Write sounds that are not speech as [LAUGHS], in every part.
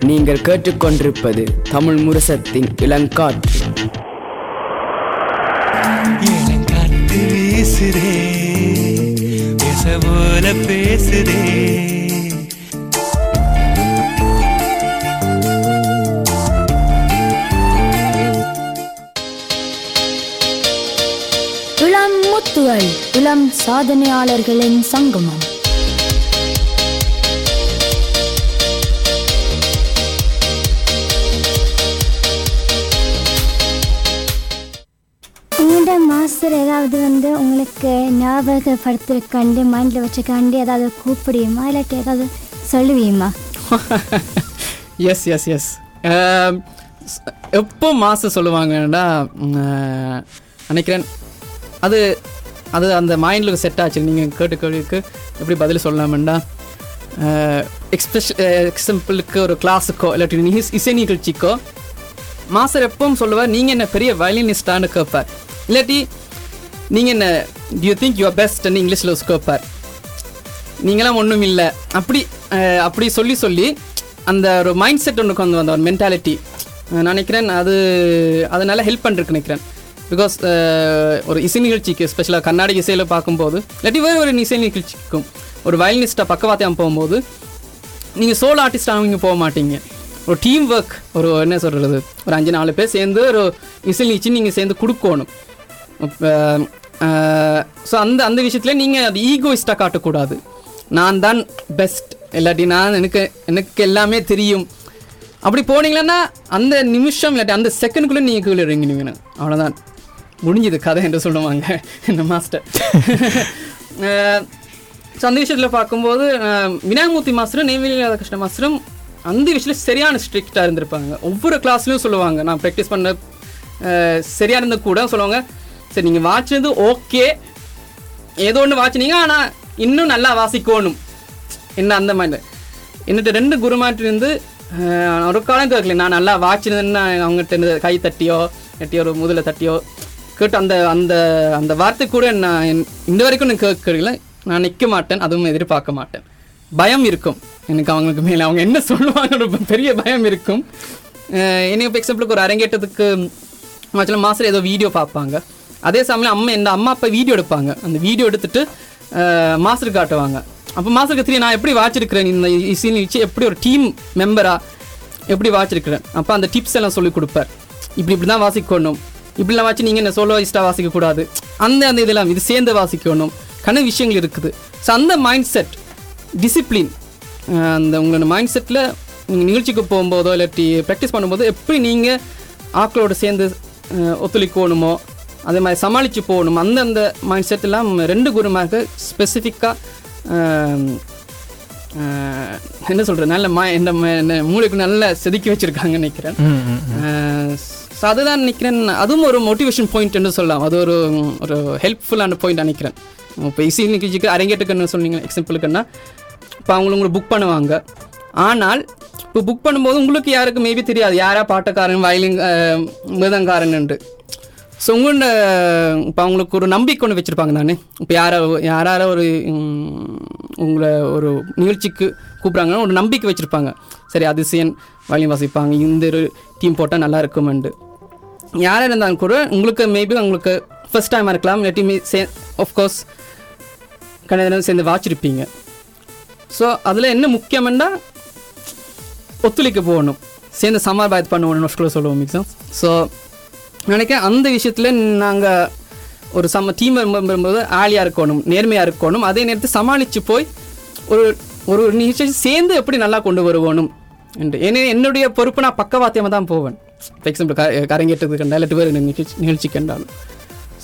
நீங்கள் கேட்டுக்கொண்டிருப்பது தமிழ் முரசத்தின் இளங்காற்று. இளங்காத்து வீசுதே போல பேசுதே. இளம் முத்துகள் இளம் சாதனையாளர்களின் சங்கமம். சார் ஏதாவது வந்து உங்களுக்கு ஞாபகப்படுத்திருக்காண்டு மைண்டில் வச்சுக்காண்டு ஏதாவது கூப்பிடுமா இல்லாட்டி ஏதாவது சொல்லுவீமா? எஸ் எஸ் எஸ் எப்போ மாதம் சொல்லுவாங்கன்னா நினைக்கிறேன். அது அது அந்த மைண்டில் செட் ஆச்சு. நீங்கள் கேட்டு கேள்விக்கு எப்படி பதில் சொல்லலாம்டா? எக்ஸ்பெஷ் எக்ஸாம்பிளுக்கு ஒரு கிளாஸுக்கோ இல்லாட்டி நீ இசை நிகழ்ச்சிக்கோ மாஸ்டர் எப்பவும் சொல்லுவார் நீங்கள் என்ன பெரிய வயலினிஸ்டான்னு கேட்பார். இல்லாட்டி நீங்கள் என்ன யூ திங்க் யூஆர் பெஸ்ட்னு இங்கிலீஷில் கேட்பார் நீங்களாம் ஒன்றும் இல்லை. அப்படி அப்படி சொல்லி சொல்லி அந்த ஒரு மைண்ட் செட் ஒன்று கொண்டு வந்த ஒரு மென்டாலிட்டி நினைக்கிறேன் அது அதனால் ஹெல்ப் பண்ணிருக்கு நினைக்கிறேன். பிகாஸ் ஒரு இசை நிகழ்ச்சிக்கு ஸ்பெஷலாக கர்நாடக இசையில் பார்க்கும்போது இல்லாட்டி வேறு ஒரு இசை நிகழ்ச்சிக்கும் ஒரு வயலினிஸ்ட்டாக பக்கவாத்தியம் போகும்போது நீங்கள் சோலோ ஆர்டிஸ்டாக அவங்க போக மாட்டீங்க. ஒரு டீம் ஒர்க் ஒரு என்ன சொல்கிறது ஒரு அஞ்சு நாலு பேர் சேர்ந்து ஒரு இசை நிகழ்ச்சி நீங்கள் சேர்ந்து கொடுக்கணும். ஸோ அந்த அந்த விஷயத்தில் நீங்கள் அது ஈகோயிஸ்டாக காட்டக்கூடாது. நான் தான் பெஸ்ட் இல்லாட்டி நான் எனக்கு எனக்கு எல்லாமே தெரியும். அப்படி போனீங்கன்னா அந்த நிமிஷம் இல்லாட்டி அந்த செகண்டுக்குள்ளே நீங்கள் கீழே இறங்கினீங்க அவ்வளோதான் முடிஞ்சது கதை என்று சொல்லுவாங்க இந்த மாஸ்டர் ஸோ அந்த விஷயத்தில் பார்க்கும்போது விநாயகமூர்த்தி மாஸ்டரும் நெய்வேலி ராதாகிருஷ்ண மாஸ்டரும் அந்த விஷயத்தில் சரியான ஸ்ட்ரிக்டாக இருந்திருப்பாங்க. ஒவ்வொரு கிளாஸ்லையும் சொல்லுவாங்க. நான் ப்ராக்டிஸ் பண்ண அஹ், சரியா இருந்த கூட சொல்லுவாங்க. சரி நீங்கள் வாச்சினது ஓகே ஏதோ ஒன்று வாச்சினீங்க ஆனால் இன்னும் நல்லா வாசிக்கணும். என்ன அந்த மாதிரி. என்னட்டு ரெண்டு குருமாட்டிலிருந்து ஒரு காலம் கேட்கல. நான் நல்லா வாச்சினதுன்னு அவங்ககிட்ட கை தட்டியோ எட்டியோ ஒரு முதல தட்டியோ கேட்டு அந்த அந்த அந்த வார்த்தை கூட நான் இந்த வரைக்கும் நான் கேட்கல நான் நிற்க மாட்டேன் அதுவும் எதிர்பார்க்க மாட்டேன். பயம் இருக்கும். எனக்கு அவங்களுக்கு மேலே அவங்க என்ன சொல்லுவாங்க பெரிய பயம் இருக்கும். என்னை இப்போ எக்ஸாம்பிளுக்கு ஒரு அரங்கேற்றத்துக்கு ஆக்சுவலாக மாஸ்டர் ஏதோ வீடியோ பார்ப்பாங்க. அதே சமயம் அம்மா என் அம்மா அப்பா வீடியோ எடுப்பாங்க. அந்த வீடியோ எடுத்துட்டு மாஸ்டர் காட்டுவாங்க. அப்போ மாஸ்டருக்கு தெரியும் நான் எப்படி வாச்சிருக்கிறேன் இந்த இசை வச்சு எப்படி ஒரு டீம் மெம்பராக எப்படி வாச்சிருக்கிறேன் அப்போ அந்த டிப்ஸ் எல்லாம் சொல்லி கொடுப்பார். இப்படி இப்படி தான் வாசிக்கணும். இப்படிலாம் வாசி நீங்கள் என்ன சோலோயிஸ்டாக வாசிக்கக்கூடாது. அந்த அந்த இதெல்லாம் இது சேர்ந்து வாசிக்கணும். கன விஷயங்கள் இருக்குது. ஸோ அந்த மைண்ட் செட் டிசிப்ளின் அந்த உங்களோட மைண்ட் செட்டில் நீங்கள் நிகழ்ச்சிக்கு போகும்போதோ இல்லாட்டி ப்ராக்டிஸ் பண்ணும்போது எப்படி நீங்கள் ஆக்களோடு சேர்ந்து ஒத்துழைக்கணுமோ அதே மாதிரி சமாளித்து போகணும். அந்தந்த மைண்ட் செட் எல்லாம் ரெண்டு குருமாக ஸ்பெசிஃபிக்காக என்ன சொல்கிறது நல்ல மா இந்த மூளைக்கு நல்ல செதுக்கி வச்சுருக்காங்க நினைக்கிறேன். ஸோ அதுதான் நினைக்கிறேன். அதுவும் ஒரு மோட்டிவேஷன் பாயிண்ட் என்று சொல்லலாம். அது ஒரு ஒரு ஹெல்ப்ஃபுல்லான பாயிண்ட் நினைக்கிறேன். இப்போ இசை நிகழ்ச்சிக்கு அரங்கேற்றுக்குன்னு சொன்னீங்க எக்ஸாம்பிளுக்குன்னா இப்போ அவங்க உங்களை புக் பண்ணுவாங்க. ஆனால் இப்போ புக் பண்ணும்போது உங்களுக்கு யாருக்கு மேபி தெரியாது. யாரா பாட்டக்காரன் வயலின் மிருதங்காரன்ட்டு ஸோ உங்களோட இப்போ அவங்களுக்கு ஒரு நம்பிக்கை ஒன்று வச்சுருப்பாங்க தானே? இப்போ யாரோ யாரார ஒரு உங்களை ஒரு நிகழ்ச்சிக்கு கூப்பிட்றாங்கன்னா ஒரு நம்பிக்கை வச்சுருப்பாங்க. சரி அதிசயன் வழியும் வாசிப்பாங்க. இந்த ஒரு டீம் போட்டால் நல்லா இருக்குமெண்டு யாராக இருந்தாலும் கூட உங்களுக்கு மேபி உங்களுக்கு ஃபஸ்ட் டைமாக இருக்கலாம். இல்லாட்டி மீ சே ஆஃப்கோர்ஸ் கணிதம் சேர்ந்து வாச்சிருப்பீங்க. ஸோ அதில் என்ன முக்கியம்னா ஒத்துழைக்க போகணும். சேர்ந்து சமாபாயத்து பண்ணணும் நோஷ்குள்ள சொல்லுவோம் மிக்ஸம் ஸோ நினைக்கிறேன் அந்த விஷயத்தில் நாங்கள் ஒரு சம டீம் போது ஆலியாக இருக்கணும் நேர்மையாக இருக்கணும். அதே நேரத்தில் சமாளித்து போய் ஒரு ஒரு நிகழ்ச்சி சேர்ந்து எப்படி நல்லா கொண்டு வருவோணும் என்று. ஏன்னா என்னுடைய பொறுப்பு நான் பக்கவாத்தியமாக தான் போவேன். ஃபார் எக்ஸாம்பிள் க கரங்கேற்றத்துக்கு கண்டா இல்லாட்டி வேறு நிகழ்ச்சி நிகழ்ச்சி கண்டாலும்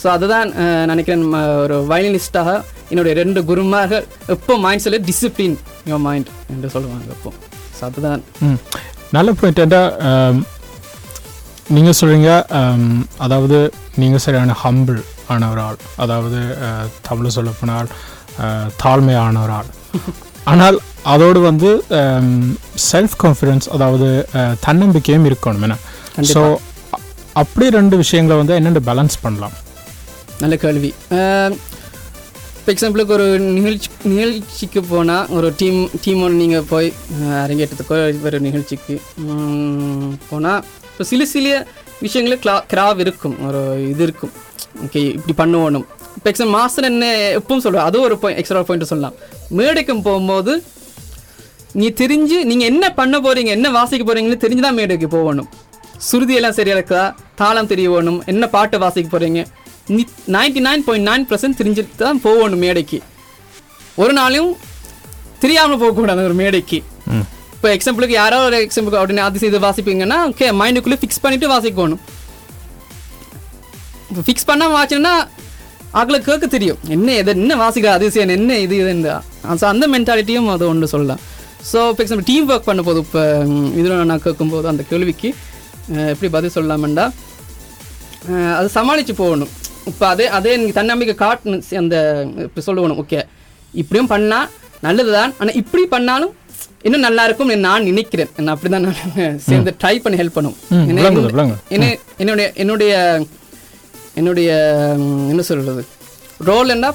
ஸோ அதுதான் நினைக்கிறேன் ஒரு வயலினிஸ்டாக என்னுடைய ரெண்டு குருமாக எப்போ மைண்ட் சொல்ல டிசிப்ளின் யோர் மைண்ட் என்று சொல்லுவாங்க எப்போ ஸோ அதுதான். நல்ல பாயிண்ட் நீங்கள் சொல்கிறீங்க அதாவது நீங்கள் சரியான ஹம்பிள் ஆன ஒரு ஆள் அதாவது தமிழ் சொல்லப்போனால் அஹ், தாழ்மையான ஒரு ஆள் [LAUGHS] ஆனால் அதோடு வந்து செல்ஃப் கான்ஃபிடென்ஸ் அதாவது தன்னம்பிக்கையும் இருக்கணும் என்ன ஸோ அப்படி ரெண்டு விஷயங்களை வந்து என்னென்ன பேலன்ஸ் பண்ணலாம்? நல்ல கேள்வி. இப்போ எக்ஸாம்பிளுக்கு ஒரு நிகழ்ச்சி நிகழ்ச்சிக்கு போனால் ஒரு டீம் டீமோட நீங்கள் போய் அரங்கேற்றத்துக்கோ ஒரு நிகழ்ச்சிக்கு போனால் இப்போ சில சில விஷயங்களில் கிளா கிராவ் இருக்கும். ஒரு இது இருக்கும். ஓகே இப்படி பண்ணுவோணும் இப்போ எக்ஸாம் மாஸ்டர் என்ன எப்பவும் சொல்லுவோம் அதுவும் ஒரு பாயிண்ட் எக்ஸ்ட்ரா பாயிண்ட் சொல்லலாம். மேடைக்கும் போகும்போது நீ தெரிஞ்சு நீங்கள் என்ன பண்ண போகிறீங்க என்ன வாசிக்க போகிறீங்கன்னு தெரிஞ்சு தான் மேடைக்கு போகணும். சுருதியெல்லாம் எல்லாம் இருக்கா? தாளம் தெரிய வேணும் என்ன பாட்டு வாசிக்க போகிறீங்க நீ ninety nine point nine percent தெரிஞ்சுட்டு தான் போகணும் மேடைக்கு. ஒரு நாளையும் தெரியாமல் போகக்கூடாது ஒரு மேடைக்கு. இப்போ எக்ஸாம்பிளுக்கு யாரோ ஒரு எக்ஸாம்பிள் அப்படின்னு அது இது வாசிப்பீங்கன்னா ஓகே மைண்டுக்குள்ளே ஃபிக்ஸ் பண்ணிவிட்டு வாசிக்கணும். இப்போ ஃபிக்ஸ் பண்ணாமல் வாசினா ஆக்களுக்கு கேட்க தெரியும். என்ன எது என்ன வாசிக்கிற அதிசயம் என்ன இது இது ஸோ அந்த மென்டாலிட்டியும் அது ஒன்று சொல்லலாம். ஸோ இப்போ எக்ஸாம்பிள் டீம் ஒர்க் பண்ண போது இப்போ இதில் நான் கேட்கும்போது அந்த கேள்விக்கு எப்படி பதில் சொல்லலாமண்டா? அது சமாளித்து போகணும். இப்போ அதே அதே நீங்கள் தன்னம்பிக்கை காட்டணும் அந்த இப்போ சொல்லணும் ஓகே இப்படியும் பண்ணால் நல்லது தான் ஆனால் இப்படி பண்ணாலும் இன்னும் நல்லா இருக்கும் நான் நினைக்கிறேன். நான் அப்படி தான் நான் சேர்ந்து ட்ரை பண்ணி ஹெல்ப் பண்ணும். என்னுடைய என்னுடைய என்னுடைய என்ன சொல்கிறது ரோல் என்ன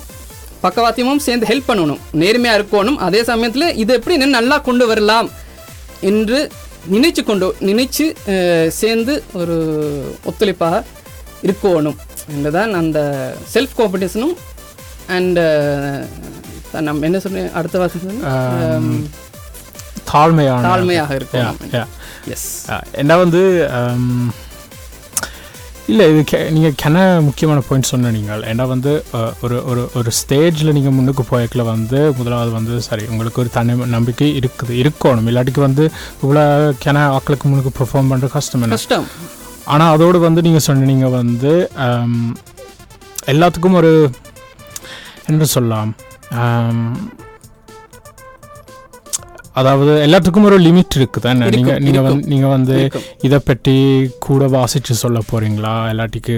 பக்கவாத்தியமும் சேர்ந்து ஹெல்ப் பண்ணணும். நேர்மையாக இருக்கணும். அதே சமயத்தில் இது எப்படி இன்னும் நல்லா கொண்டு வரலாம் என்று நினைச்சு கொண்டு நினைச்சு சேர்ந்து ஒரு ஒத்துழைப்பாக இருக்கணும் என்றுதான் அந்த செல்ஃப் காம்படிஷனும் அண்ட் நம்ம என்ன சொன்னேன்? அடுத்த வாசம் தாழ்மையான தாழ்மையாக yeah. எஸ் என்ன வந்து ஹம், இல்லை இது கெ நீங்கள் கென முக்கியமான பாயிண்ட் சொன்ன நீங்கள். ஏன்னா வந்து ஒரு ஒரு ஒரு ஸ்டேஜில் நீங்கள் முன்னுக்கு போய்க்கல வந்து முதலாவது வந்து சரி உங்களுக்கு ஒரு தனி நம்பிக்கை இருக்குது இருக்கணும். இல்லாட்டிக்கு வந்து இவ்வளோ கென ஆக்களுக்கு முன்னுக்கு பெர்ஃபார்ம் பண்ணுறது கஷ்டம் கஷ்டம். ஆனால் அதோடு வந்து நீங்கள் சொன்னீங்க வந்து ஹம், எல்லாத்துக்கும் ஒரு என்ன சொல்லலாம் ஹம், அதாவது எல்லாத்துக்கும் ஒரு லிமிட் இருக்குது தானே நீங்கள் நீங்கள் வந்து. நீங்கள் வந்து. இதை பற்றி கூட வாசித்து சொல்ல போகிறீங்களா இல்லாட்டிக்கு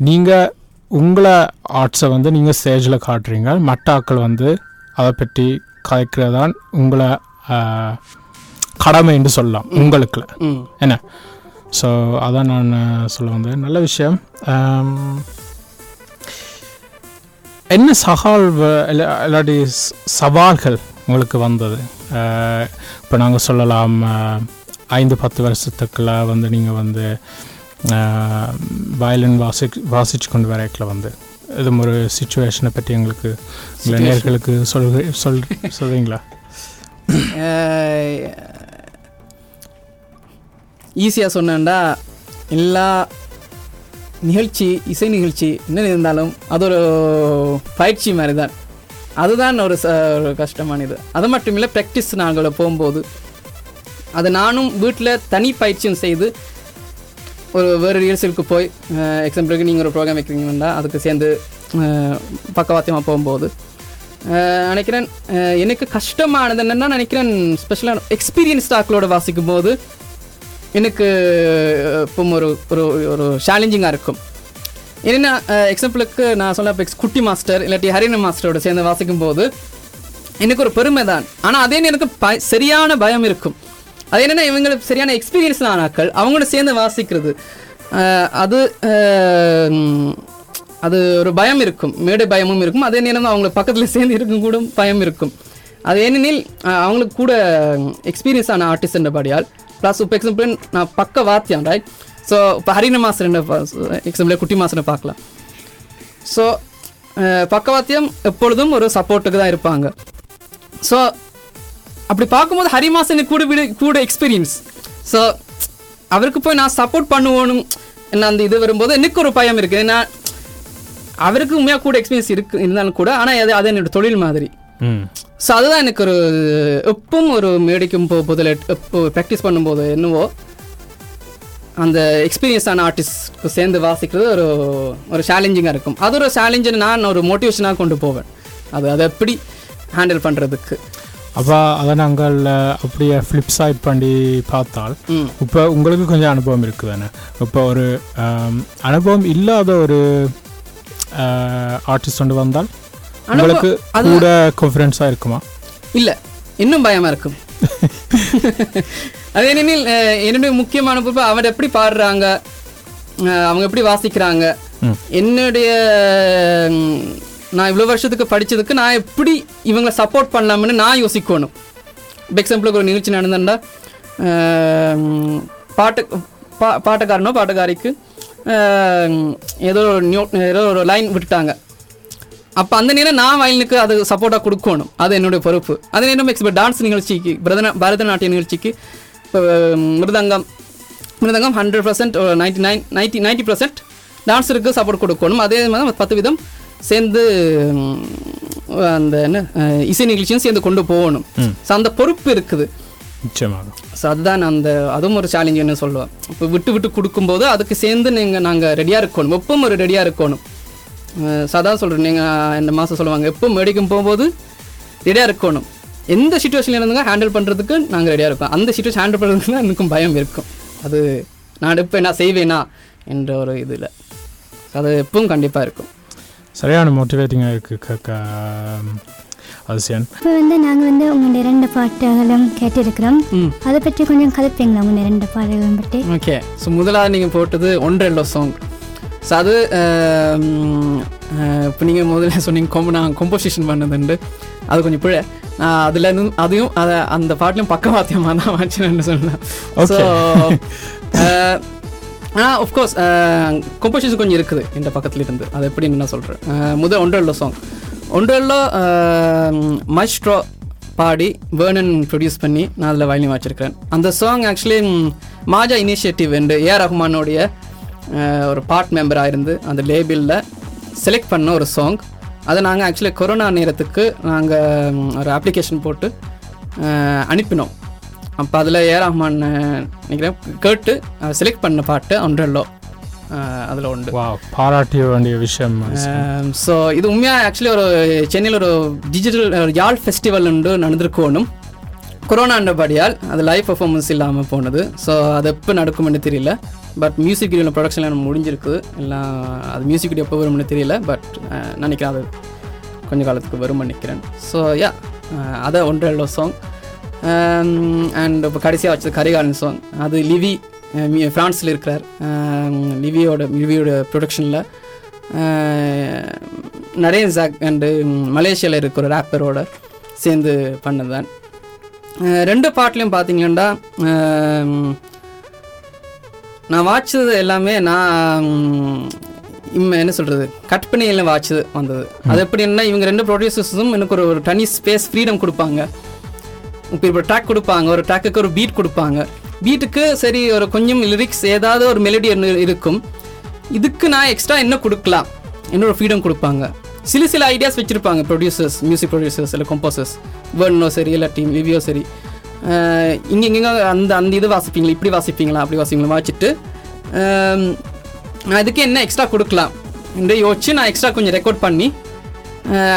நீங்கள் உங்களை ஆர்ட்ஸை வந்து நீங்கள் ஸ்டேஜில் காட்டுறீங்க. மற்ற ஆட்கள் வந்து அதை பற்றி கதைக்கிறதான் உங்களை ஆஹ், கடமைன்னு சொல்லலாம் உங்களுக்கு என்ன? ஸோ அதான் நான் சொல்ல வந்தேன். நல்ல விஷயம். என்ன சகால் இல்லாட்டி சவால்கள்? உங்களுக்கு வந்தது. இப்போ நாங்கள் சொல்லலாம் ஐந்து பத்து வருஷத்துக்குள்ள வந்து நீங்கள் வந்து வயலின் வாசி வாசிச்சு கொண்டு வரைக்கில் வந்து. இது ஒரு சுச்சுவேஷனை பற்றி எங்களுக்கு உங்களை Situation. நேர்களுக்கு சொல் சொல் சொல்கிறீங்களா ஈஸியாக சொன்னேன்டா எல்லா நிகழ்ச்சி இசை நிகழ்ச்சி என்ன இருந்தாலும் அது ஒரு பயிற்சி மாதிரி தான் அதுதான் ஒரு ச ஒரு கஷ்டமானது. அது மட்டும் இல்லை ப்ராக்டிஸ் நாங்கள் போகும்போது. அது நானும் வீட்டில் தனி பயிற்சியும் செய்து ஒரு வேறு ரிஹர்சலுக்கு போய் எக்ஸாம்பிளுக்கு நீங்கள் ஒரு ப்ரோக்ராம் வைக்கிறீங்கன்னா அதுக்கு சேர்ந்து பக்கவாத்தியமாக போகும்போது நினைக்கிறேன் எனக்கு கஷ்டமானது என்னென்னா நினைக்கிறேன் ஸ்பெஷலாக எக்ஸ்பீரியன்ஸ் ஆக்களோட வாசிக்கும் போது எனக்கு இப்போ ஒரு ஒரு ஒரு சேலஞ்சிங்காக இருக்கும். என்னென்னா எக்ஸாம்பிளுக்கு நான் சொல்ல இப்போ குட்டி மாஸ்டர் இல்லாட்டி ஹரிண மாஸ்டரோட சேர்ந்து வாசிக்கும் போது எனக்கு ஒரு பெருமை தான். ஆனால் அதே நேரத்துக்கு ப சரியான பயம் இருக்கும். அது என்னென்னா இவங்களுக்கு சரியான எக்ஸ்பீரியன்ஸ் ஆனாக்கள் அவங்களோட சேர்ந்து வாசிக்கிறது. அது அது ஒரு பயம் இருக்கும். மேடை பயமும் இருக்கும். அதே நேரம் அவங்க பக்கத்தில் சேர்ந்து இருக்கும் கூட பயம் இருக்கும். அது ஏனெனில் அவங்களுக்கு கூட எக்ஸ்பீரியன்ஸ் ஆன ஆர்டிஸ்ட் படியால் ப்ளஸ் இப்போ எக்ஸாம்பிள் நான் பக்க வாத்தியம் ரைட் ஸோ இப்போ ஹரிண மாஸ்டர் எக்ஸாம்பிள் குட்டி மாஸ்டரை பார்க்கலாம். ஸோ பக்கவாத்தியம் எப்பொழுதும் ஒரு சப்போர்ட்டுக்கு தான் இருப்பாங்க. ஸோ அப்படி பார்க்கும்போது ஹரிமாசன் கூட விட கூட எக்ஸ்பீரியன்ஸ் ஸோ அவருக்கு போய் நான் சப்போர்ட் பண்ணுவோனும் என்ன அந்த இது வரும்போது எனக்கு ஒரு பயம் இருக்குது ஏன்னா அவருக்கு உண்மையாக கூட எக்ஸ்பீரியன்ஸ் இருக்கு இருந்தாலும் கூட ஆனால் அது அது என்னோட தொழில் மாதிரி. ஸோ அதுதான் எனக்கு ஒரு எப்பவும் ஒரு மேடைக்கும் போதில் எப்போ ப்ராக்டிஸ் பண்ணும்போது என்னவோ அந்த எக்ஸ்பீரியன்ஸான ஆர்டிஸ்ட்க்கு சேர்ந்து வாசிக்கிறது ஒரு ஒரு சேலஞ்சிங்காக இருக்கும். அது ஒரு சேலஞ்சு நான் ஒரு மோட்டிவேஷனாக கொண்டு போவேன். அது அதை எப்படி ஹேண்டில் பண்ணுறதுக்கு அப்போ அதை நாங்கள் அப்படியே ஃப்ளிப் சைட் பண்ணி பார்த்தால் இப்போ உங்களுக்கு கொஞ்சம் அனுபவம் இருக்குது தானே இப்போ ஒரு அனுபவம் இல்லாத ஒரு ஆர்டிஸ்ட் கொண்டு வந்தால் உங்களுக்கு கூட கான்ஃபிடென்ஸாக இருக்குமா? இல்லை இன்னும் பயமாக இருக்கும். [LAUGHS] அது ஏனெனில் என்னுடைய முக்கியமான பொறுப்பு அவர் எப்படி பாடுறாங்க அவங்க எப்படி வாசிக்கிறாங்க. என்னுடைய நான் இவ்வளோ வருஷத்துக்கு படிச்சதுக்கு நான் எப்படி இவங்களை சப்போர்ட் பண்ணலாம்னு நான் யோசிக்கணும். இப்போ எக்ஸாம்பிளுக்கு ஒரு நிகழ்ச்சி நடந்தா பாட்டு பா பாட்டுக்காரனோ பாட்டுக்காரிக்கு ஏதோ ஒரு நியூ ஏதோ ஒரு லைன் விட்டுட்டாங்க. அப்போ அந்த நேரம் நான் வயலுக்கு அது சப்போர்ட்டாக கொடுக்கணும். அது என்னுடைய பொறுப்பு. அதே நேரம் இப்போ டான்ஸ் நிகழ்ச்சிக்கு பரதநா பரதநாட்டிய நிகழ்ச்சிக்கு இப்போ mridangam. Mridangam hundred percent ninety nine ninety ninety percent டான்ஸருக்கு support கொடுக்கணும். அதே மாதிரி பத்து விதம் சேர்ந்து அந்த என்ன இசை நிகழ்ச்சியும் சேர்ந்து கொண்டு போகணும். ஸோ அந்த பொறுப்பு இருக்குது. நிச்சயமாக. ஸோ அதுதான் அந்த அதுவும் ஒரு சேலஞ்ச் என்ன சொல்லுவேன். இப்போ விட்டு விட்டு கொடுக்கும்போது அதுக்கு சேர்ந்து நீங்கள் நாங்கள் ரெடியாக இருக்கணும். எப்பவும் ஒரு ரெடியாக இருக்கணும். சதா சொல்கிறேன் நீங்கள் இந்த மாதம் சொல்லுவாங்க எப்போ மேடிக்கும் போகும்போது ரெடியாக இருக்கணும். எந்த சுச்சுவேஷனில் இருந்துங்க ஹேண்டில் பண்ணுறதுக்கு நாங்கள் ரெடியாக இருக்கோம். அந்த சுச்சுவேஷன் ஹேண்டில் பண்ணுறதுக்கு தான் எனக்கும் பயம் இருக்கும். அது நான் எடுப்பேனா செய்வேனா என்ற ஒரு இதில். அது எப்பவும் கண்டிப்பாக இருக்கும். சரியான மோட்டிவேட்டிங்காக இருக்குது அதிசயன் இப்போ வந்து நாங்கள் வந்து உங்களுடைய ரெண்டு பாட்டுகளும் கேட்டிருக்கிறோம். ம். அதை பற்றி கொஞ்சம் கதைப்பீங்களா உங்களுடைய ரெண்டு பாடல்களும் பற்றி? ஓகே ஸோ முதலாவது நீங்கள் போட்டது ஒன்றெல்லோ சாங் ஸோ அது இப்போ நீங்கள் முதல்ல சொன்னீங்க கொம்ப நான் கொம்போசிஷன் பண்ணதுண்டு. அது கொஞ்சம் பிழை நான் அதில் அதையும் அதை அந்த பாட்டிலையும் பக்கவாத்தியமாக தான் வச்சுன்னு சொன்னேன். ஸோ ஆனால் ஒஃப்கோர்ஸ் கொம்போசிஷன் கொஞ்சம் இருக்குது இந்த பக்கத்துல இருந்து அது எப்படின்னு நான் சொல்கிறேன் முதல் ஒன்றெல்லோ சாங் ஒன்றெல்லோ மைஸ்ட்ரோ பாடி வேர்னன் ப்ரொடியூஸ் பண்ணி நான் அதில் வயலின் வச்சிருக்கிறேன். அந்த சாங் ஆக்சுவலி மாஜா இனிஷியேட்டிவ் என்று ஏ ரஹ்மானோடைய ஒரு பார்ட் மெம்பராக இருந்து அந்த லேபிளில் செலக்ட் பண்ண ஒரு சாங் அதை நாங்கள் ஆக்சுவலி கொரோனா நேரத்துக்கு நாங்கள் ஒரு அப்ளிகேஷன் போட்டு அனுப்பினோம். அப்போ அதில் ஏ ரஹ்மான் நினைக்கிறேன் கேட்டு செலக்ட் பண்ண பாட்டு ஒன்றெல்லோ அதில் உண்டு. பாராட்டிய வேண்டிய விஷயம். ஸோ இது உண்மையாக ஆக்சுவலி ஒரு சென்னையில் ஒரு டிஜிட்டல் யாழ் ஃபெஸ்டிவல் உண்டு நடந்திருக்கணும் கொரோனான்றபடியால் அது லைவ் பர்ஃபார்மன்ஸ் இல்லாமல் போனது. ஸோ அது எப்போ நடக்கும்னு தெரியல. பட் மியூசிக் வீடியோ ப்ரொடக்ஷன் எனக்கு முடிஞ்சிருக்கு. எல்லாம் அது மியூசிக் வீடியோ எப்போ வரும்னு தெரியல. பட் நினைக்கிறேன் அது கொஞ்ச காலத்துக்கு வரும்னு நினைக்கிறேன். ஸோ யா அதை ஒன்றரை சாங் அண்ட் um, இப்போ கடைசியாக வச்சது கரிகாலன் சாங் அது லிவி ஃப்ரான்ஸில் இருக்கிறார். லிவியோட லிவியோட ப்ரொடக்ஷனில் நரேன் ஜாக் அண்டு மலேசியாவில் இருக்கிற ரேப்பரோட சேர்ந்து பண்ணது தான் ரெண்டு பாட்டுலையும் பார்த்தீங்கன்னா நான் வாட்சது எல்லாமே நான் இம்ம என்ன சொல்கிறது கற்பனையில் வாட்சது வந்தது. அது எப்படின்னா இவங்க ரெண்டு ப்ரொடியூசர்ஸும் எனக்கு ஒரு ஒரு தனி ஸ்பேஸ் ஃப்ரீடம் கொடுப்பாங்க. இப்போ இப்போ ட்ராக் கொடுப்பாங்க ஒரு ட்ராக்குக்கு ஒரு பீட் கொடுப்பாங்க. பீட்டுக்கு சரி ஒரு கொஞ்சம் லிரிக்ஸ் ஏதாவது ஒரு மெலடி இருக்கும். இதுக்கு நான் எக்ஸ்ட்ரா என்ன கொடுக்கலாம்? என்னோட ஃப்ரீடம் கொடுப்பாங்க. சில சில ஐடியாஸ் வச்சுருப்பாங்க ப்ரொடியூசர்ஸ் மியூசிக் ப்ரொடியூசர்ஸ் இல்லை கம்போசர்ஸ் வேர்னோ சரி இல்லை டீம் விவியோ சரி. இங்கே இங்கே அந்த அந்த இது வாசிப்பீங்களா இப்படி வாசிப்பீங்களா அப்படி வாசிப்பீங்களா வாசிட்டு அதுக்கு நான் இதுக்கு என்ன எக்ஸ்ட்ரா கொடுக்கலாம் என்று யோசிச்சு நான் எக்ஸ்ட்ரா கொஞ்சம் ரெக்கார்ட் பண்ணி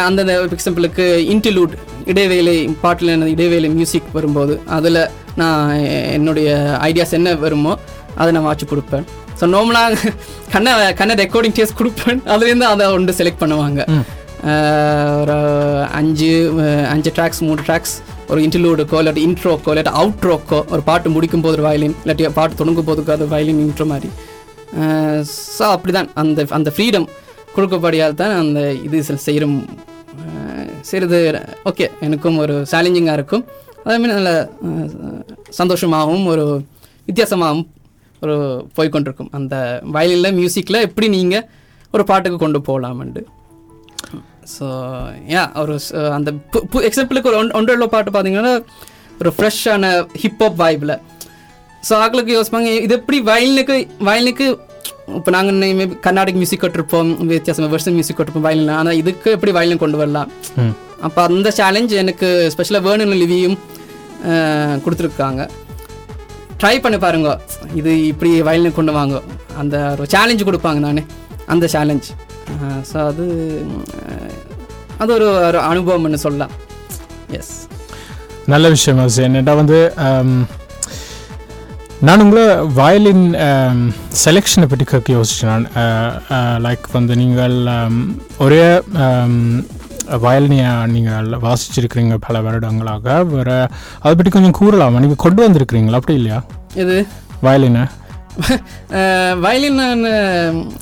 அந்தந்த எக்ஸாம்பிளுக்கு இன்டிலூட் இடைவேளை பாட்டில் என்ன இடைவேளை மியூசிக் வரும்போது அதில் நான் என்னுடைய ஐடியாஸ் என்ன வருமோ அதை நான் வாட்சி கொடுப்பேன். ஸோ நார்மலாக கண்ணை கண்ணை ரெக்கார்டிங் டேஸ்ட் கொடுப்பேன். அதுலேருந்து அதை ஒன்று செலக்ட் பண்ணுவாங்க. ஒரு அஞ்சு அஞ்சு ட்ராக்ஸ் மூணு ட்ராக்ஸ் ஒரு இன்டிலூடுக்கோ இல்லாட்டி இன்ட்ரோக்கோ இல்லாட்டி அவுட்ரோக்கோ ஒரு பாட்டு முடிக்கும் போது ஒரு வயலின் இல்லாட்டி பாட்டு தொடங்கும் போதுக்கு அது வயலின் இன்ட்ரோ மாதிரி. ஸோ அப்படி தான் அந்த அந்த ஃப்ரீடம் கொடுக்கப்படியால் தான் அந்த இது சில செய்கிறோம் சிறிது ஓகே எனக்கும் ஒரு சேலஞ்சிங்காக இருக்கும். அதேமாதிரி நல்ல சந்தோஷமாகவும் ஒரு வித்தியாசமாகவும் ஒரு போய்க்கொண்டிருக்கும். அந்த வயலில் மியூசிக்கில் எப்படி நீங்கள் ஒரு பாட்டுக்கு கொண்டு போகலாம்ண்டு ஸோ யா ஒரு அந்த எக்ஸாம்பிளுக்கு ஒரு ஒன் ஒன்றரை பாட்டு பார்த்தீங்கன்னா ஒரு ஃப்ரெஷ்ஷான ஹிப்ஹாப் வைப்பில் ஸோ ஆக்களுக்கு யோசிப்பாங்க இது எப்படி வயலுக்கு வயலுக்கு இப்போ நாங்கள் கர்நாடிக் மியூசிக் கட்டிருப்போம் வித்தியாசமாக வெர்ஷன் மியூசிக் கட்டிருப்போம் வயலின் ஆனால் இதுக்கு எப்படி வயலின் கொண்டு வரலாம். அப்போ அந்த சேலஞ்ச் எனக்கு ஸ்பெஷலாக வேர்னன் லிவியும் கொடுத்துருக்காங்க. ட்ரை பண்ணி பாருங்க. இது இப்படி வயலின் கொண்டு வாங்க. அந்த ஒரு சேலஞ்சு கொடுப்பாங்க நானே. அந்த சேலஞ்ச் ஸோ அது அது ஒரு ஒரு அனுபவம்னு சொல்லலாம். எஸ் நல்ல விஷயம் அது வந்து நான் உங்களை வயலின் செலெக்ஷனை பற்றி கேட்க யோசிச்சேன். நான் லைக் வந்து நீங்கள் ஒரே வயலினியை நீங்கள் வாசிச்சிருக்கிறீங்க பல வருடங்களாக. வேற அதை பற்றி கொஞ்சம் கூறலாமா? நீங்கள் கொண்டு வந்திருக்கிறீங்களா? அப்படி இல்லையா? இது வயலினை. [LAUGHS] வயலின்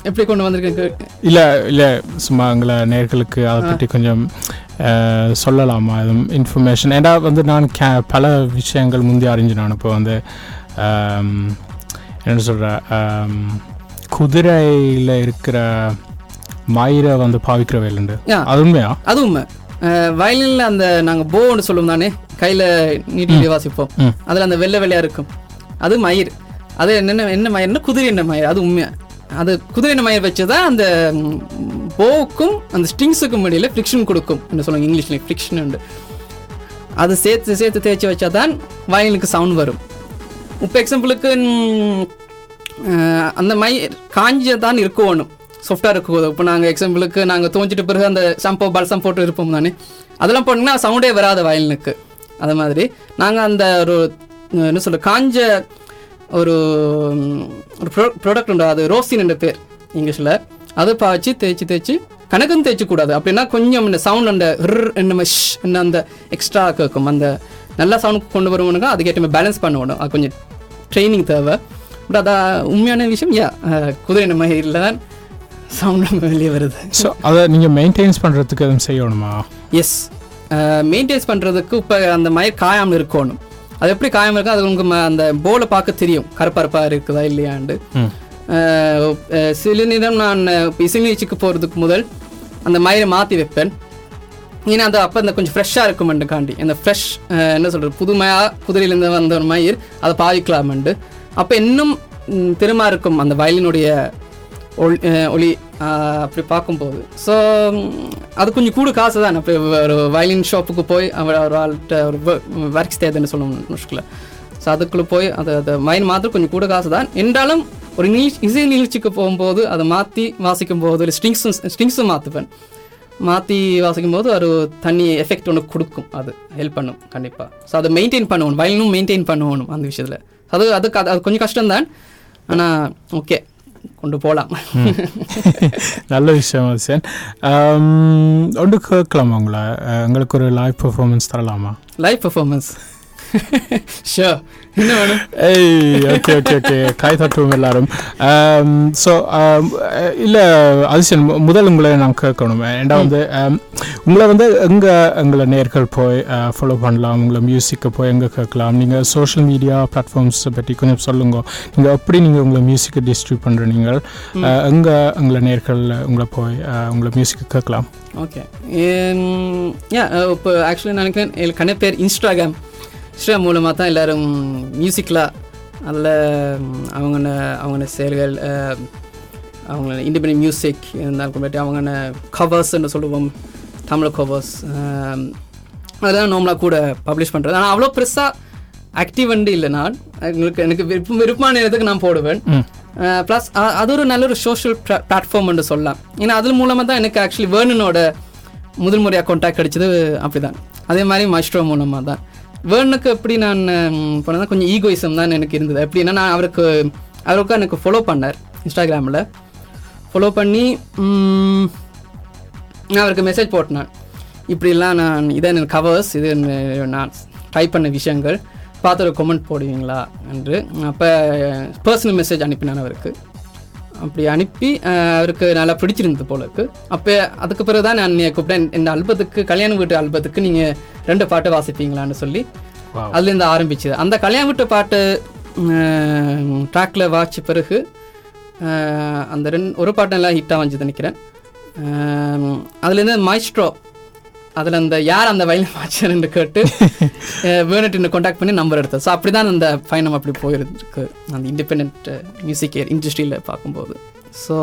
எப்படி கொண்டு வந்திருக்கேன் இல்லை இல்லை சும்மா எங்களை நேர்களுக்கு அதை பற்றி கொஞ்சம் சொல்லலாமா? எதுவும் இன்ஃபர்மேஷன் ஏன்னா வந்து நான் கே பல விஷயங்கள் முந்தி அறிஞ்சு நான் இப்போ வந்து என்ன சொல்கிற குதிரையில் இருக்கிற மயிரை வந்து பாவிக்கிற வேலுண்டு. அது உண்மையா? அது உண்மை. வயலினில் அந்த நாங்கள் போன்னு சொல்லுவோம் தானே? கையில் நீட்டி வாசிப்போம். அதில் அந்த வெள்ளை வெள்ளையாக இருக்கும். அது மயிர். அது என்னென்ன என்ன மயிர்னா குதிரை என்ன மயிர். அது உண்மையா அது குதிரை என்ன மயிர் வச்சு தான் அந்த போவுக்கும் அந்த ஸ்ட்ரிங்ஸுக்கும் இடையில ஃப்ரிக்ஷன் கொடுக்கும் என்ன சொல்லுவாங்க இங்கிலீஷில். ஃப்ரிக்ஷன் உண்டு. அது சேர்த்து சேர்த்து தேய்ச்சி வச்சா தான் வயலுக்கு சவுண்ட் வரும். இப்போ எக்ஸாம்பிளுக்கு அந்த மயிர் காஞ்ச தான் இருக்கணும். சாஃப்டாக இருக்கும் இப்போ நாங்கள் எக்ஸாம்பிளுக்கு நாங்கள் தோஞ்சிட்டு பிறகு அந்த ஷாம்போ பல்சம் போட்டு இருப்போம் தானே? அதெல்லாம் போட்டிங்கன்னா சவுண்டே வராது வயலுக்கு அது மாதிரி. நாங்கள் அந்த ஒரு என்ன சொல்ல காஞ்ச ஒரு ஒரு ப்ராடக்ட் உண்டு? அது ரோசின் என்ற பேர் இங்கிலீஷில் அதை பாய்ச்சி தேய்ச்சி தேய்ச்சி கணக்கும் தேய்ச்சிக்கூடாது. அப்படின்னா கொஞ்சம் இந்த சவுண்ட் அந்த ஹிர் என்ன ஷ் என்ன அந்த எக்ஸ்ட்ரா கேட்கும் அந்த நல்ல சவுண்ட் கொண்டு வருவனுங்க அதுக்கேற்ற மாதிரி பேலன்ஸ் பண்ணணும் அது கொஞ்சம் ட்ரைனிங் தேவை. பட் அதான் உண்மையான விஷயம். யா குதிரை நம்ம இல்லை தான் சவுண்ட் வெளியே வருது. ஸோ அதை நீங்கள் மெயின்டைன்ஸ் பண்ணுறதுக்கு எதுவும் செய்யணுமா? எஸ் மெயின்டைன்ஸ் பண்ணுறதுக்கு இப்போ அந்த மயிர் காயாமல் இருக்கணும். அது எப்படி காயாமல் இருக்கும் அது உங்களுக்கு அந்த போலை பார்க்க தெரியும். கருப்பருப்பாக இருக்குதா இல்லையாண்டு சில நேரம் நான் இசைநீச்சுக்கு போகிறதுக்கு முதல் அந்த மயிரை மாற்றி வைப்பேன். ஏன்னா அது அப்போ அந்த கொஞ்சம் ஃப்ரெஷ்ஷாக இருக்குமெண்டுக்காண்டி அந்த ஃப்ரெஷ் என்ன சொல்கிறது புதுமையாக குதிரையிலேருந்து வந்த ஒரு மயிர் அதை பாவிக்கலாமெண்டு அப்போ இன்னும் திரும்ப இருக்கும் அந்த வயலினுடைய ஒளி ஒளி அப்படி பார்க்கும்போது. ஸோ அது கொஞ்சம் கூட காசு தான் அப்படி ஒரு வயலின் ஷாப்புக்கு போய் அவர் ஒரு ஆள்கிட்ட ஒரு ஒர்க்ஸ் தேவைன்னு சொல்லணும் முஷ்கில் ஸோ அதுக்குள்ளே போய் அது அது மைன் மாத்திரம் கொஞ்சம் கூட காசு தான் என்றாலும் ஒரு நீ இசை நிகழ்ச்சிக்கு போகும்போது அதை மாற்றி வாசிக்கும் போது ஒரு ஸ்ட்ரிங்ஸும் ஸ்ட்ரிங்ஸும் மாற்றுவேன் மாற்றி வாசிக்கும் போது ஒரு தண்ணி எஃபெக்ட் ஒன்று கொடுக்கும். அது ஹெல்ப் பண்ணும் கண்டிப்பாக ஸோ அதை மெயின்டைன் பண்ணணும். வயலினும் மெயின்டைன் பண்ணணும் அந்த விஷயத்தில். அது அதுக்கு அது அது கொஞ்சம் கஷ்டம்தான். ஆனால் ஓகே கொண்டு போகலாம் நல்ல விஷயம் அது ஒன்று கேட்கலாமா உங்களை? எங்களுக்கு ஒரு லைவ் பெர்ஃபார்மன்ஸ் தரலாமா? லைவ் பர்ஃபார்மன்ஸ் ஷியோர் ஏய் ஓகே ஓகே ஓகே கை தட்டுவோம் எல்லாரும். ஸோ இல்லை அதிசயம் மு- முதல் உங்களை நான் கேட்கணும். ஏன்டா வந்து um, உங்களை வந்து எங்கே எங்களை நேர்கள் போய் ஃபாலோ பண்ணலாம்? உங்களை மியூசிக்கை போய் எங்கே கேட்கலாம்? நீங்கள் சோஷியல் மீடியா பிளாட்ஃபார்ம்ஸை பற்றி கொஞ்சம் சொல்லுங்க. நீங்கள் எப்படி நீங்கள் உங்களை மியூசிக்கை டிஸ்ட்ரிபியூட் பண்ணுற நீங்கள் எங்கே எங்களை நேர்கள் உங்களை போய் uh, உங்களை மியூசிக்கை கேட்கலாம்? ஓகே இப்போ ஆக்சுவலி நினைக்கிறேன் எனக்கு கண்ண பேர் இன்ஸ்டாகிராம் இன்ஸ்டாகிராம் மூலமாக தான் எல்லோரும் மியூசிக்கில் அதில் அவங்க அவங்க செயல்கள் அவங்க இண்டிபெண்ட் மியூசிக் இருந்தாலும் கூட அவங்க கவர்ஸ்ன்னு சொல்லுவோம் தமிழ் கவர்ஸ் அதெல்லாம் நார்மலாக கூட பப்ளிஷ் பண்ணுறது ஆனால் அவ்வளோ பெருசாக ஆக்டிவ் வண்டி இல்லை நான். எங்களுக்கு எனக்கு விருப்பம் விருப்பமான நேரத்துக்கு நான் போடுவேன். ப்ளஸ் அது ஒரு நல்ல ஒரு சோஷியல் பிளாட்ஃபார்ம்னு சொல்லலாம். ஏன்னா அது மூலமாக தான் எனக்கு ஆக்சுவலி வேர்னனோட முதல் முறையாக கான்டாக்ட் கிடைச்சது அப்படி தான் அதே மாதிரி மஸ்ட்ரோ மூலமாக தான் வேர்னுக்கு எப்படி நான் போனதான் கொஞ்சம் ஈகோயிசம் தான் எனக்கு இருந்தது. எப்படின்னா நான் அவருக்கு அவருக்கு எனக்கு ஃபாலோ பண்ணார் இன்ஸ்டாகிராமில் ஃபாலோ பண்ணி நான் அவருக்கு மெசேஜ் போட்டேன் இப்படிலாம் நான் இதை எனக்கு கவர்ஸ் இது நான் ட்ரை பண்ண விஷயங்கள். பார்த்து ஒரு கமெண்ட் போடுவீங்களா? என்று. அப்போ பர்சனல் மெசேஜ் அனுப்பினான் அவருக்கு. அப்படி அனுப்பி அவருக்கு நல்லா பிடிச்சிருந்தது போல இருக்கு அப்போ அதுக்கு பிறகு தான் நான் கூப்பிட்டேன் இந்த ஆல்பத்துக்கு கல்யாண வீட்டு ஆல்பத்துக்கு நீங்கள் ரெண்டு பாட்டு வாசிப்பீங்களான்னு சொல்லி. அதுலேருந்து ஆரம்பிச்சது. அந்த கல்யாண வீட்டு பாட்டு ட்ராக்ல வாட்ச பிறகு அந்த ரெண்டு ஒரு பாட்டு நல்லா ஹிட்டாக வந்துச்சு நினைக்கிறேன். அதுலேருந்து மைஸ்ட்ரோ அதில் அந்த யார் அந்த வயலின் வாட்சர்ன்னு கேட்டு [LAUGHS] வேணுட்டு காண்டாக்ட் பண்ணி நம்பர் எடுத்தது ஸோ அப்படி தான் அந்த பயணம் அப்படி போயிருக்கு. அந்த இண்டிபெண்ட் மியூசிக் இண்டஸ்ட்ரியில் பார்க்கும்போது. ஸோ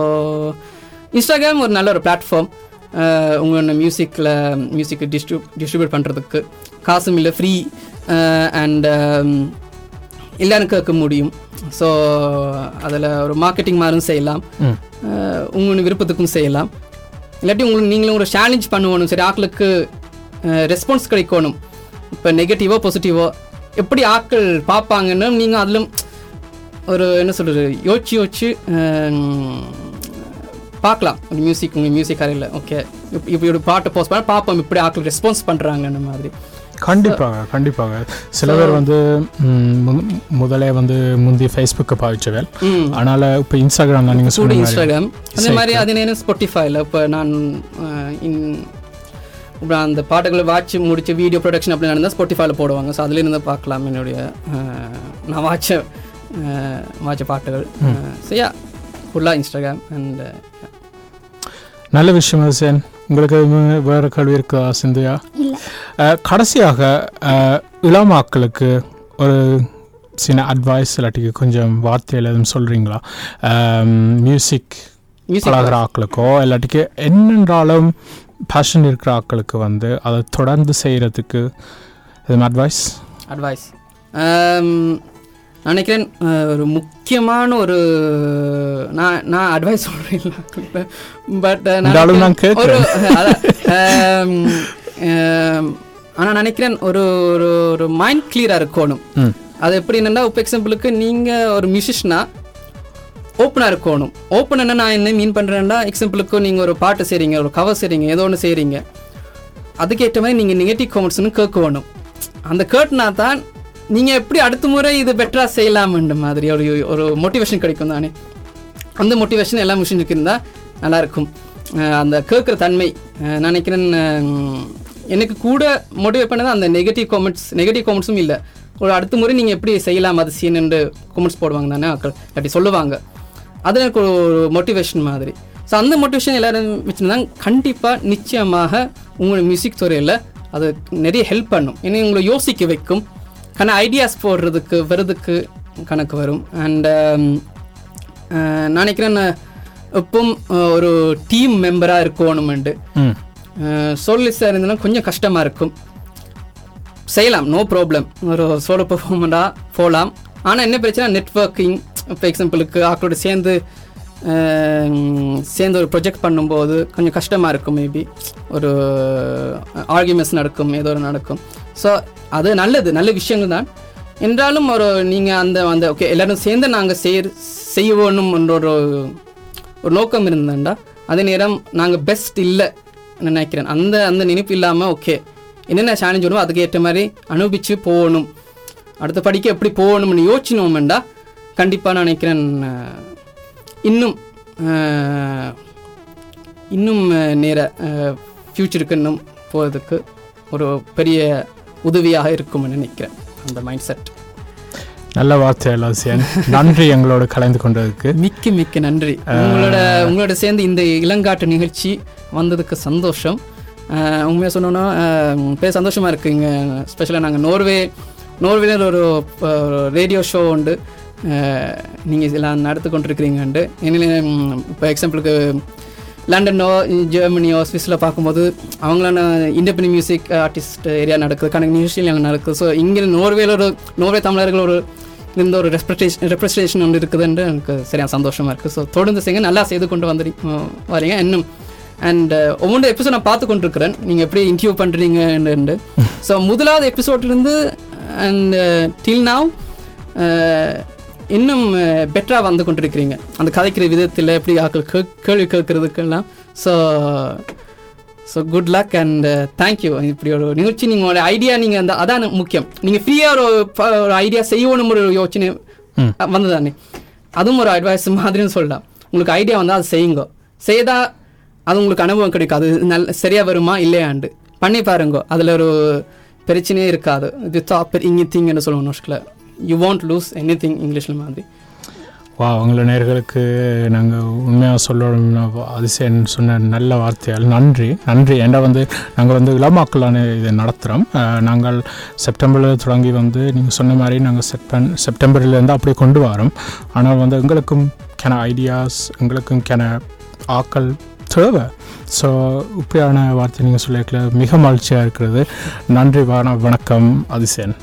இன்ஸ்டாகிராம் ஒரு நல்ல ஒரு பிளாட்ஃபார்ம் உங்களோட மியூசிக்கில் மியூசிக்கை டிஸ்ட்ரிப் டிஸ்ட்ரிபியூட் பண்ணுறதுக்கு காசும் இல்லை ஃப்ரீ அண்ட் எல்லாரும் கேட்க முடியும். ஸோ அதில் ஒரு மார்க்கெட்டிங் மாதிரியும் செய்யலாம். உங்களோட விருப்பத்துக்கும் செய்யலாம். இல்லாட்டி உங்களுக்கு நீங்களும் ஒரு சேலஞ்ச் பண்ணுவணும் சரி ஆட்களுக்கு ரெஸ்பான்ஸ் கிடைக்கணும். இப்போ நெகட்டிவோ பாசிட்டிவோ எப்படி ஆட்கள் பார்ப்பாங்கன்னு நீங்கள் அதிலும் ஒரு என்ன சொல்கிறது யோசிச்சு யோசிச்சு பார்க்கலாம். ஒரு மியூசிக் உங்கள் மியூசிக் அறையில். ஓகே இப்படி ஒரு பாட்டை போஸ்ட் பண்ண பார்ப்போம். இப்படி ஆட்கள் ரெஸ்பான்ஸ் பண்ணுறாங்கன்னு மாதிரி. கண்டிப்பாக கண்டிப்பாக சில பேர் வந்து முதலே வந்து முந்தி ஃபேஸ்புக்கை பாவிச்சவேல் அதனால் இப்போ இன்ஸ்டாகிராம் நீங்கள் மாதிரி. இன்ஸ்டாகிராம் அதே. மாதிரி அது நேரம் ஸ்பாட்டிஃபைல இப்போ நான் இப்போ அந்த பாட்டுகளை வாட்ச் முடிச்சு வீடியோ ப்ரொடக்ஷன் அப்படி நடந்தால் ஸ்பாட்டிஃபைல போடுவாங்க. ஸோ அதுலேருந்து பார்க்கலாம் என்னுடைய நான் வாட்ச வாட்ச பாட்டுகள். சரியா ஃபுல்லாக இன்ஸ்டாகிராம் அண்ட் நல்ல விஷயம் ஹுசேன் உங்களுக்கு வேற கேள்வி இருக்கா சிந்தியா? கடைசியாக இளமாக்களுக்கு ஒரு சின்ன அட்வைஸ் இல்லாட்டிக்கு கொஞ்சம் வார்த்தையில் எதுவும் சொல்கிறீங்களா மியூசிக் மியூசிக் பழகிற ஆக்களுக்கோ இல்லாட்டிக்கு என்னென்றாலும் பேஷன் இருக்கிற ஆக்களுக்கு வந்து அதை தொடர்ந்து செய்கிறதுக்கு எதுவும் அட்வைஸ் அட்வைஸ் நான் நினைக்கிறேன் ஒரு முக்கியமான ஒரு நான் நான் அட்வைஸ் சொல்கிறேன் பட் நான் ஒரு ஆனால் நினைக்கிறேன் ஒரு ஒரு ஒரு மைண்ட் கிளியராக இருக்கணும். அது எப்படி என்னன்னா இப்போ எக்ஸாம்பிளுக்கு நீங்கள் ஒரு மியூசிஷனா ஓப்பனாக இருக்கணும். ஓப்பன் என்ன நான் என்ன மீன் பண்ணுறேன்னா எக்ஸாம்பிளுக்கு நீங்கள் ஒரு பாட்டு செய்கிறீங்க ஒரு கவர் செய்கிறீங்க ஏதோ ஒன்று செய்கிறீங்க அதுக்கேற்ற மாதிரி நீங்கள் நெகட்டிவ் காமெண்ட்ஸ்னு கேட்கணும். அந்த கேட்டுனா தான் நீங்கள் எப்படி அடுத்த முறை இது பெட்டராக செய்யலாம்ன்ற மாதிரி ஒரு ஒரு மோட்டிவேஷன் கிடைக்கும் தானே? அந்த மோட்டிவேஷன் எல்லா மிஷினுக்கு இருந்தால் நல்லாயிருக்கும் அந்த கேட்குற தன்மை நினைக்கிறேன் எனக்கு கூட மோட்டிவேட் பண்ணது அந்த நெகட்டிவ் காமெண்ட்ஸ் நெகட்டிவ் காமெண்ட்ஸும் இல்லை. ஒரு அடுத்த முறை நீங்கள் எப்படி செய்யலாம் அது சீனுன்னு கமெண்ட்ஸ் போடுவாங்க தானே மக்கள் அப்படி சொல்லுவாங்க. அது எனக்கு ஒரு மோட்டிவேஷன் மாதிரி. ஸோ அந்த மோட்டிவேஷன் எல்லோரும் வச்சுருந்தாங்க கண்டிப்பாக நிச்சயமாக உங்கள் மியூசிக் துறையில் அது நிறைய ஹெல்ப் பண்ணும். ஏன்னா உங்களை யோசிக்க வைக்கும். கண ஐடியாஸ் போடுறதுக்கு வருதுக்கு கணக்கு வரும். அண்ட் நான் நினைக்கிறேன் எப்பவும் அஹ், ஒரு டீம் மெம்பராக இருக்கணுமெண்டு சோலிஸ்டாக இருந்ததுன்னா கொஞ்சம் கஷ்டமாக இருக்கும். செய்யலாம் நோ ப்ராப்ளம் ஒரு சோலோ பெர்ஃபார்மராக போகலாம் ஆனால் என்ன பிரச்சனை நெட்ஒர்க்கிங் இப்போ எக்ஸாம்பிளுக்கு ஆக்களோட சேர்ந்து அஹ், சேர்ந்து ஒரு ப்ரொஜெக்ட் பண்ணும்போது கொஞ்சம் கஷ்டமாக இருக்கும் மேபி ஒரு ஆர்கியூமெண்ட்ஸ் நடக்கும் ஏதோ ஒரு நடக்கும். ஸோ அது நல்லது நல்ல விஷயங்கள் தான். என்றாலும் ஒரு நீங்கள் அந்த அந்த ஓகே எல்லோரும் சேர்ந்து நாங்கள் செய் செய்யணும்ன்ற ஒரு ஒரு நோக்கம் இருந்தேன்டா அதே நேரம் நாங்கள் பெஸ்ட் இல்லை நினைக்கிறேன். அந்த அந்த நினைப்பு இல்லாமல் ஓகே என்னென்ன சேலஞ்ச் வரும் அதுக்கு ஏற்ற மாதிரி அனுபவிச்சு போகணும். அடுத்த படிக்க எப்படி போகணும்னு யோசிச்சினோம்டா கண்டிப்பாக நான் நினைக்கிறேன் இன்னும் இன்னும் நேர ஃப்யூச்சருக்கு இன்னும் போகிறதுக்கு ஒரு பெரிய உதவியாக இருக்கும்னு நினைக்கிறேன். அந்த மைண்ட் செட் நல்ல வார்த்தை ஹுசேன் நன்றி எங்களோட கலந்து கொண்டதுக்கு. மிக்க மிக்க நன்றி. உங்களோட உங்களோட சேர்ந்து இந்த இளங்காட்டு நிகழ்ச்சி வந்ததுக்கு சந்தோஷம். உண்மையாக சொன்னோன்னா பேர் சந்தோஷமாக இருக்குங்க ஸ்பெஷலாக நாங்கள் நோர்வே நோர்வேல ஒரு ரேடியோ ஷோ உண்டு. நீங்கள் இதெல்லாம் நடத்து கொண்டிருக்கிறீங்கண்டு. என்ன இப்போ எக்ஸாம்பிளுக்கு லண்டனோ ஜெர்மனியோ ஸ்விஸில் பார்க்கும்போது அவங்களான இண்டிபெண்ட் மியூசிக் ஆர்டிஸ்ட் ஏரியா நடக்குது. கணக்கு நிகழ்ச்சியில் நடக்குது. ஸோ இங்கே நோர்வேல ஒரு நோர்வே தமிழர்கள் ஒரு இந்த ஒரு ரெப்ரஸேஷன் ரெப்ரஸேஷன் ஒன்று இருக்குதுன்னு எனக்கு சரியான சந்தோஷமாக இருக்குது ஸோ தொடர்ந்து செய்யுங்க நல்லா செய்து கொண்டு வந்துரு வரீங்க. இன்னும் அண்ட் ஒவ்வொன்றும் எபிசோட் நான் பார்த்து கொண்டிருக்கிறேன். நீங்கள் எப்படி இன்டர்வியூ பண்ணுறீங்கன்னு ஸோ முதலாவது எபிசோட்லேருந்து அண்ட் டில் நாவ் இன்னும் பெட்டராக வந்து கொண்டிருக்கிறீங்க. அந்த கதைக்கிற விதத்தில் எப்படி ஆக்கள் கே கேள்வி கேட்குறதுக்கெல்லாம். So so good luck and thank you இப்படி ஒரு நிகழ்ச்சி நீங்களோட ஐடியா நீங்கள் அந்த அதான் முக்கியம். நீங்கள் ஃப்ரீயாக ஒரு ஒரு ஐடியா செய்யணும் ஒரு யோசனை. வந்ததானே? அதுவும் ஒரு அட்வைஸ் மாதிரின்னு சொல்லலாம். உங்களுக்கு ஐடியா வந்தால் அது செய்யுங்க. செய்தா அது உங்களுக்கு அனுபவம் கிடைக்கும். அது நல்ல சரியாக வருமா இல்லையாண்டு. பண்ணி பாருங்க. அதில் ஒரு பிரச்சனையே இருக்காது. இது தாப் இங்கே திங்கன்னு சொல்லுவோம் நோஷ்கில். You want lose anything இங்கிலீஷில் மாதிரி. வா உங்களை நேர்களுக்கு நாங்கள் உண்மையாக சொல்லணும்னா அதிசயன் சொன்ன நல்ல வார்த்தையால் நன்றி நன்றி. ஏன்னா வந்து நாங்கள் வந்து இளமாக்கலான இதை நடத்துகிறோம் நாங்கள் செப்டம்பரில் தொடங்கி வந்து நீங்கள் சொன்ன மாதிரி நாங்கள் செப்டன் செப்டம்பர்லேருந்து அப்படியே கொண்டு வரோம். ஆனால் வந்து எங்களுக்கும் கென ஐடியாஸ் எங்களுக்கும் கென ஆக்கள் தேவை. ஸோ இப்படியான வார்த்தை நீங்கள் சொல்லியிருக்கல மிக மகிழ்ச்சியாக இருக்கிறது. நன்றி வண- வணக்கம் அதிசயன்.